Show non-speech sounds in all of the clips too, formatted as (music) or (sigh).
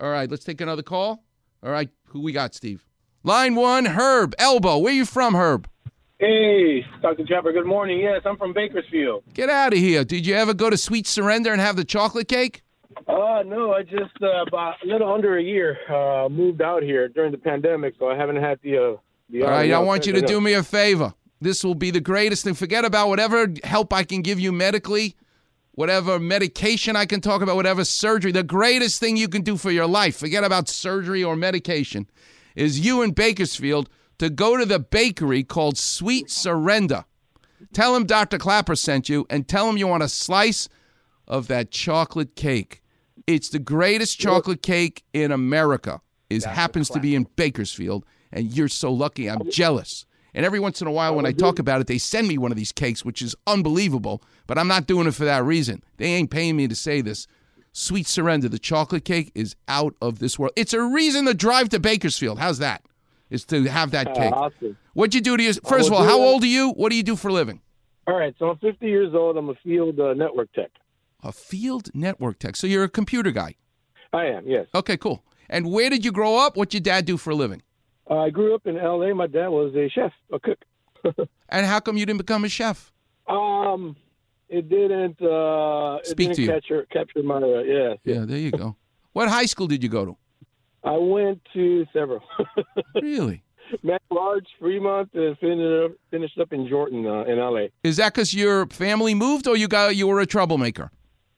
All right, let's take another call. All right, who we got, Steve? Line one, Herb Elbow. Where you from, Herb? Hey, Dr. Chopper, good morning. Yes, I'm from Bakersfield. Get out of here. Did you ever go to Sweet Surrender and have the chocolate cake? Uh, no, I just, uh, about a little under a year, uh, moved out here during the pandemic, so I haven't had the, uh, the. All right, I want you to do me a favor. This will be the greatest thing. Forget about whatever help I can give you medically, whatever medication I can talk about, whatever surgery. The greatest thing you can do for your life, forget about surgery or medication, is you in Bakersfield to go to the bakery called Sweet Surrender. Tell him Dr. Klapper sent you and tell him you want a slice of that chocolate cake. It's the greatest chocolate cake in America. It happens to be in Bakersfield, and you're so lucky. I'm jealous. And every once in a while, when I talk about it, they send me one of these cakes, which is unbelievable. But I'm not doing it for that reason. They ain't paying me to say this. Sweet Surrender, the chocolate cake, is out of this world. It's a reason to drive to Bakersfield. How's that? Is to have that Uh, cake. awesome. What'd you do to your? First of all, how old are you? What do you do for a living? All right, so I'm 50 years old. I'm a field uh, network tech. A field network tech. So you're a computer guy. I am, yes. Okay, cool. And where did you grow up? What'd your dad do for a living? Uh, I grew up in L.A. My dad was a chef, a cook. (laughs) And how come you didn't become a chef? Um, it didn't. Uh, it Speak didn't to you. capture capture my. Uh, yeah, Yeah, there you go. What high school did you go to? I went to several. (laughs) Really? Mac Large, Fremont, and finished up, finished up in Jordan, uh, in L.A. Is that because your family moved, or you got you were a troublemaker?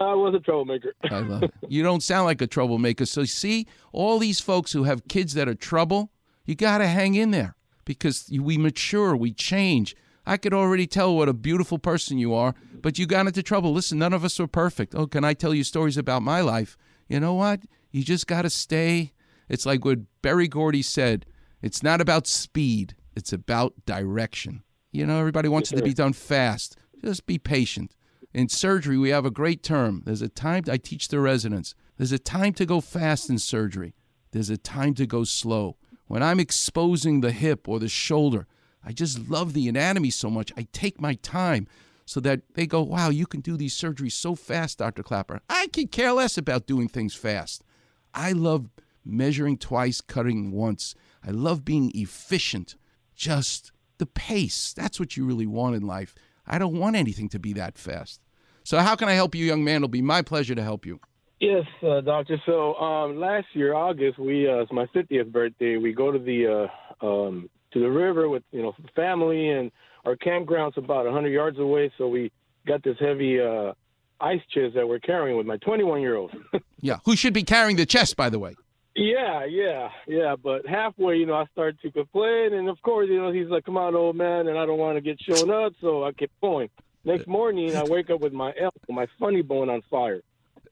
I was a troublemaker. I love it. You don't sound like a troublemaker. So see, all these folks who have kids that are trouble, you got to hang in there because we mature, we change. I could already tell what a beautiful person you are, but you got into trouble. Listen, none of us are perfect. Oh, can I tell you stories about my life? You know what? You just got to stay. It's like what Berry Gordy said. It's not about speed. It's about direction. You know, everybody wants it to be done fast. Just be patient. In surgery, we have a great term. There's a time I teach the residents. There's a time to go fast in surgery. There's a time to go slow. When I'm exposing the hip or the shoulder, I just love the anatomy so much. I take my time so that they go, wow, you can do these surgeries so fast, Dr. Klapper. I could care less about doing things fast. I love measuring twice, cutting once. I love being efficient. Just the pace. That's what you really want in life. I don't want anything to be that fast. So, how can I help you, young man? It'll be my pleasure to help you. Yes, uh, doctor. So um, last year, August, we uh, it's my 50th birthday. We go to the uh, um, to the river with you know family, and our campground's about 100 yards away. So we got this heavy uh, ice chest that we're carrying with my 21 year old. (laughs) Yeah. Who should be carrying the chest, by the way? yeah, yeah, yeah. But halfway, you know, I started to complain, and of course, you know, he's like, "Come on, old man," and I don't want to get shown up, so I kept going. Next morning, I wake up with my elbow, my funny bone on fire.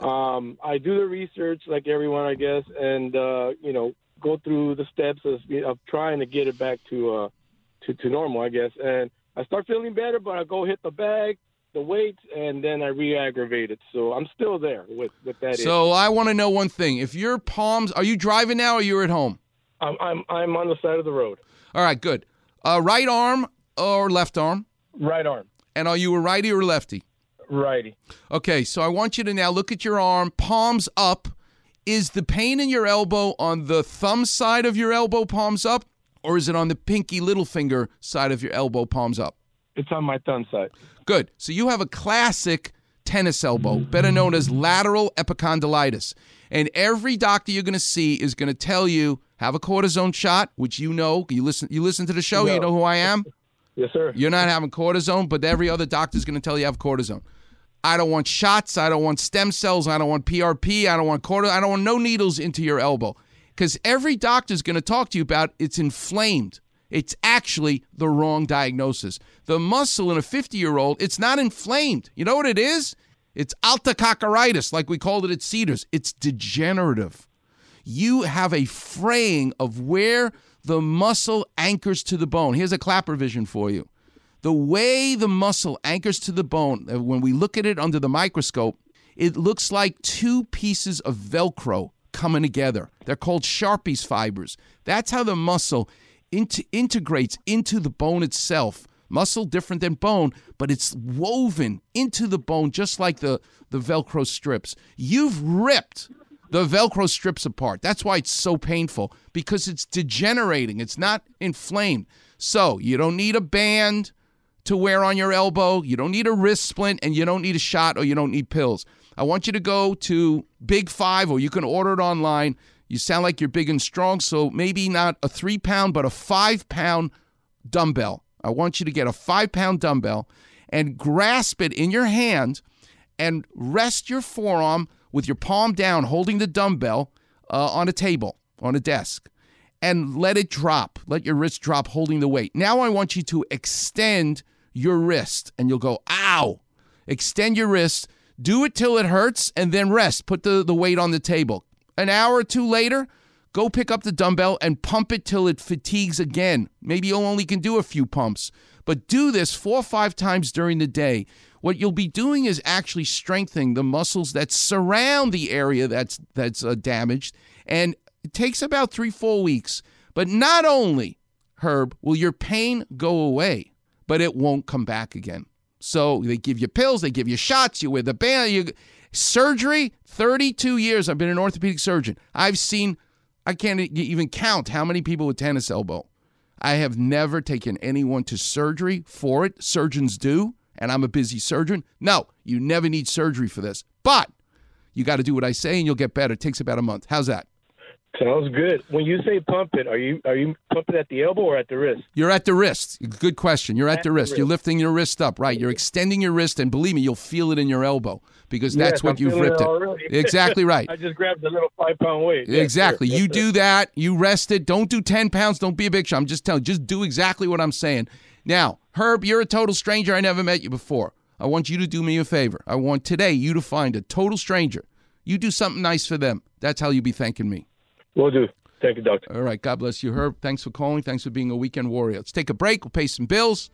Um, I do the research like everyone, I guess, and uh, you know, go through the steps of, of trying to get it back to uh, to to normal, I guess. And I start feeling better, but I go hit the bag, the weights, and then I re-aggravate it. So I'm still there with with that. issue. So, I want to know one thing. If your palms, are you driving now or you're at home? I'm I'm I'm on the side of the road, All right, good. Uh, right arm or left arm? right arm, And are you a righty or lefty? Righty. Okay, so I want you to now look at your arm, palms up. Is the pain in your elbow on the thumb side of your elbow, palms up, or is it on the pinky little finger side of your elbow, palms up? It's on my thumb side. Good. So you have a classic tennis elbow, better known as lateral epicondylitis. And every doctor you're going to see is going to tell you have a cortisone shot, which you know. You listen. You listen to the show. You know who I am. Yes, sir. You're not having cortisone, but every other doctor is going to tell you have cortisone. I don't want shots. I don't want stem cells. I don't want PRP. I don't want cortisone. I don't want no needles into your elbow. Because every doctor's going to talk to you about it's inflamed. It's actually the wrong diagnosis. The muscle in a 50 year old, it's not inflamed. You know what it is? It's altococcaritis, like we called it at Cedars. It's degenerative you have a fraying of where the muscle anchors to the bone. Here's a Klapper vision for you. The way the muscle anchors to the bone, uh, when we look at it under the microscope, it looks like two pieces of Velcro coming together. They're called Sharpey's fibers. That's how the muscle int- integrates into the bone itself. Muscle different than bone, but it's woven into the bone just like the, the Velcro strips. You've ripped The Velcro strips apart. That's why it's so painful because it's degenerating. It's not inflamed. So you don't need a band to wear on your elbow. You don't need a wrist splint and you don't need a shot or you don't need pills. I want you to go to Big Five or you can order it online. You sound like you're big and strong, so maybe not a three pound, but a five pound dumbbell. I want you to get a five pound dumbbell and grasp it in your hand and rest your forearm with your palm down, holding the dumbbell uh, on a table, on a desk, and let it drop. Let your wrist drop, holding the weight. Now I want you to extend your wrist, and you'll go, ow. Extend your wrist, do it till it hurts, and then rest. Put the, the weight on the table. An hour or two later, go pick up the dumbbell and pump it till it fatigues again. Maybe you only can do a few pumps, but do this four or five times during the day what you'll be doing is actually strengthening the muscles that surround the area that's that's uh, damaged and it takes about 3-4 weeks but not only herb will your pain go away but it won't come back again so they give you pills they give you shots you wear the band you surgery 32 years i've been an orthopedic surgeon i've seen i can't even count how many people with tennis elbow i have never taken anyone to surgery for it surgeons do and I'm a busy surgeon. No, you never need surgery for this. But you got to do what I say and you'll get better. It takes about a month. How's that? Sounds good. When you say pump it, are you are you pumping at the elbow or at the wrist? You're at the wrist. Good question. You're at, at the, wrist. the, wrist. You're lifting your wrist up, right? You're extending your wrist, and believe me, you'll feel it in your elbow because that's yes, what I'm you've ripped it. it. exactly right. (laughs) I just grabbed a little five pound weight. Exactly. Yes, you do that. You rest it. Don't do ten pounds. Don't be a big shot. I'm just telling. Just do exactly what I'm saying. Now, Herb, you're a total stranger. I never met you before. I want you to do me a favor. I want today you to find a total stranger. You do something nice for them. That's how you be thanking me. Will do. Thank you, doctor. All right. God bless you, Herb. Thanks for calling. Thanks for being a weekend warrior. Let's take a break. We'll pay some bills.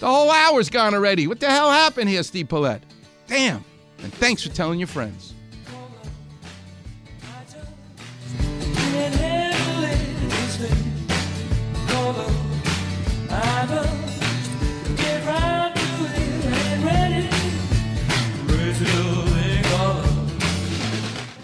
The whole hour's gone already. What the hell happened here, Steve Paulette? Damn. And thanks for telling your friends.